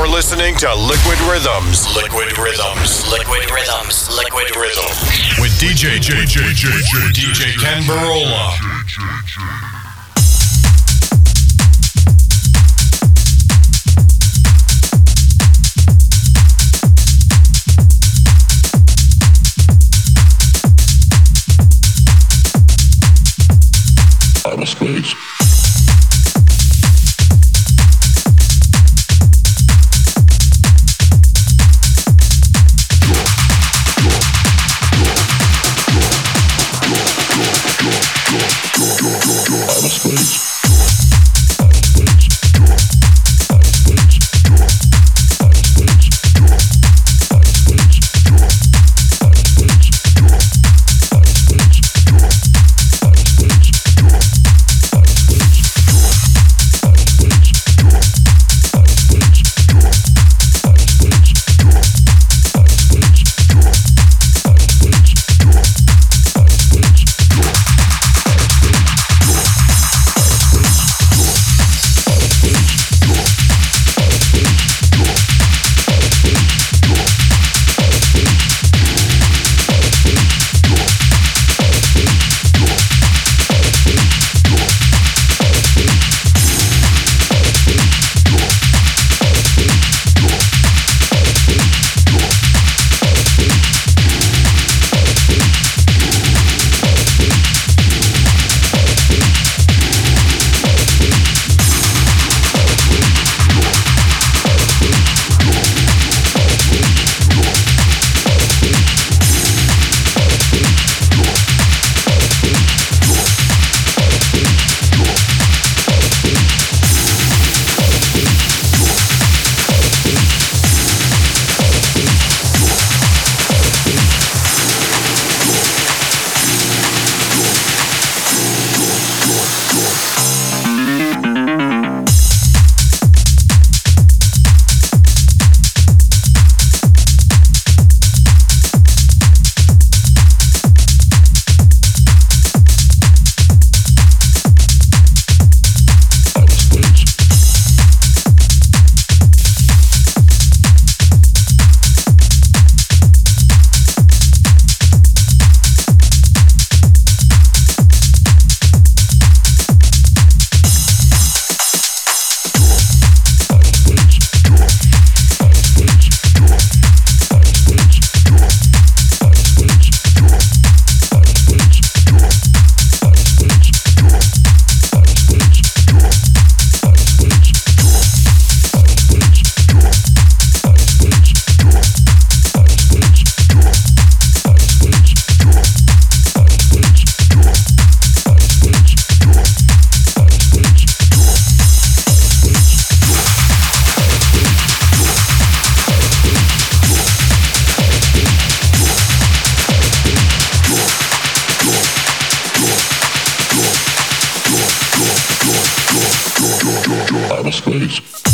You're listening to Liquid Rhythms. Liquid Rhythms. Liquid Rhythms. Liquid Rhythms. With DJ JJJJ DJ Ken Barola. Zeit.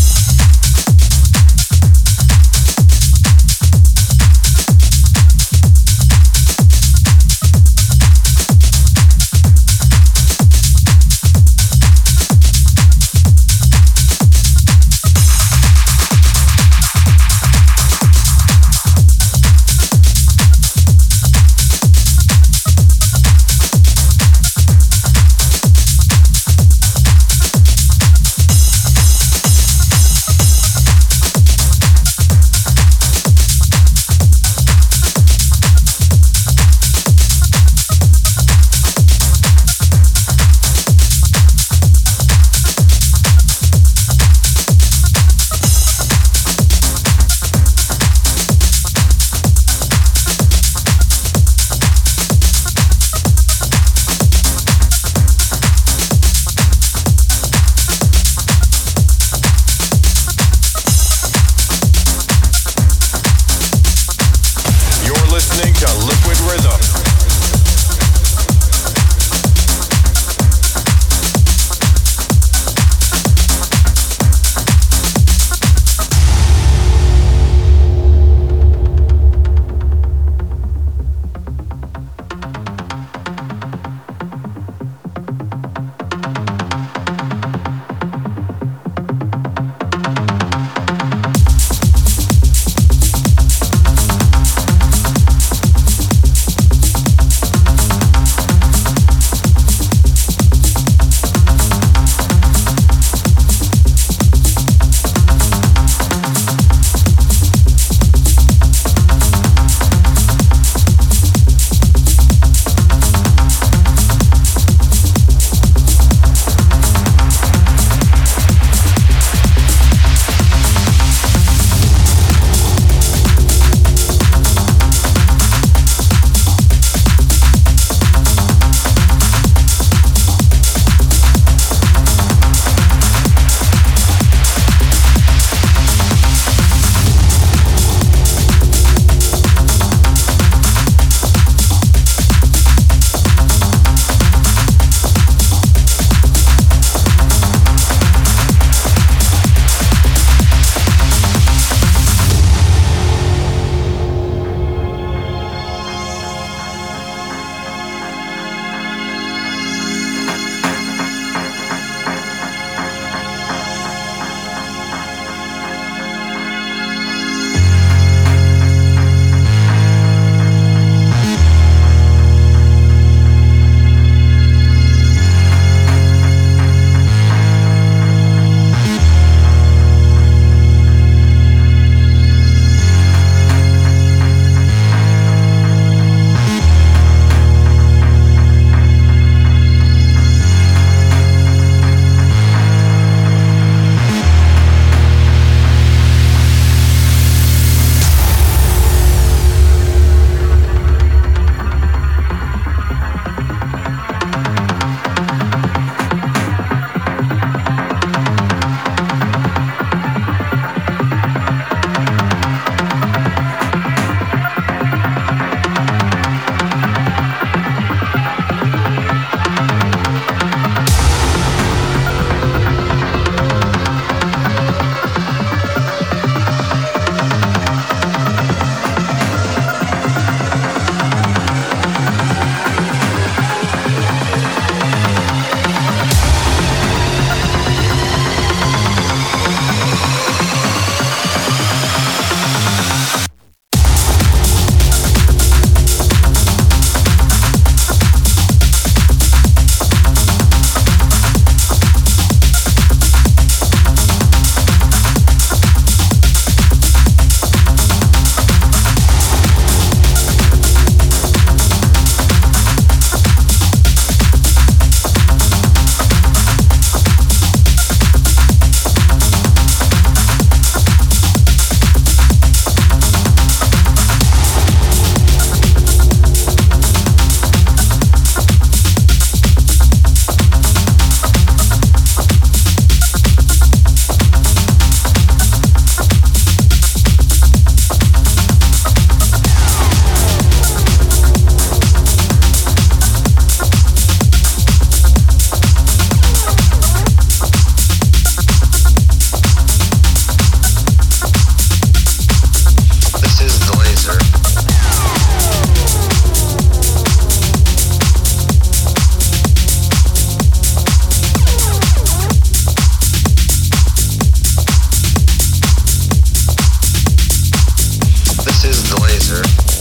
This is Glazer.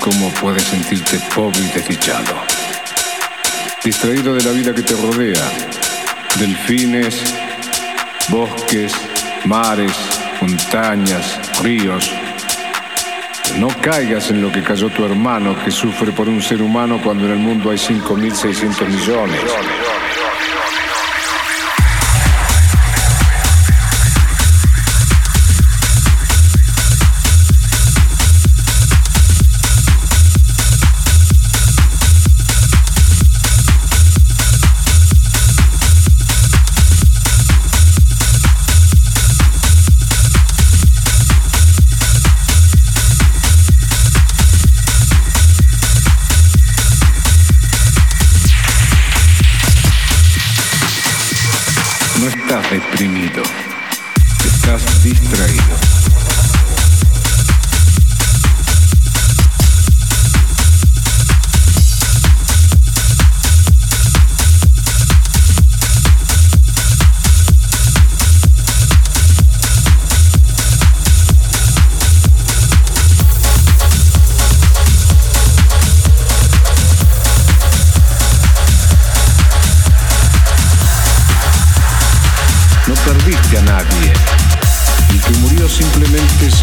Cómo puedes sentirte pobre y desdichado. Distraído de la vida que te rodea, delfines, bosques, mares, montañas, ríos. No caigas en lo que cayó tu hermano que sufre por un ser humano cuando en el mundo hay 5.600 millones.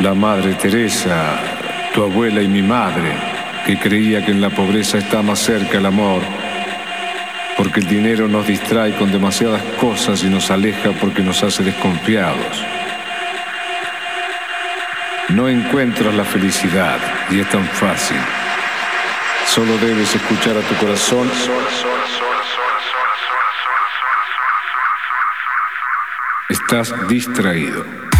la Madre Teresa, tu abuela y mi madre, que creía que en la pobreza está más cerca el amor, porque el dinero nos distrae con demasiadas cosas y nos aleja porque nos hace desconfiados. No encuentras la felicidad y es tan fácil. Solo debes escuchar a tu corazón. Estás distraído.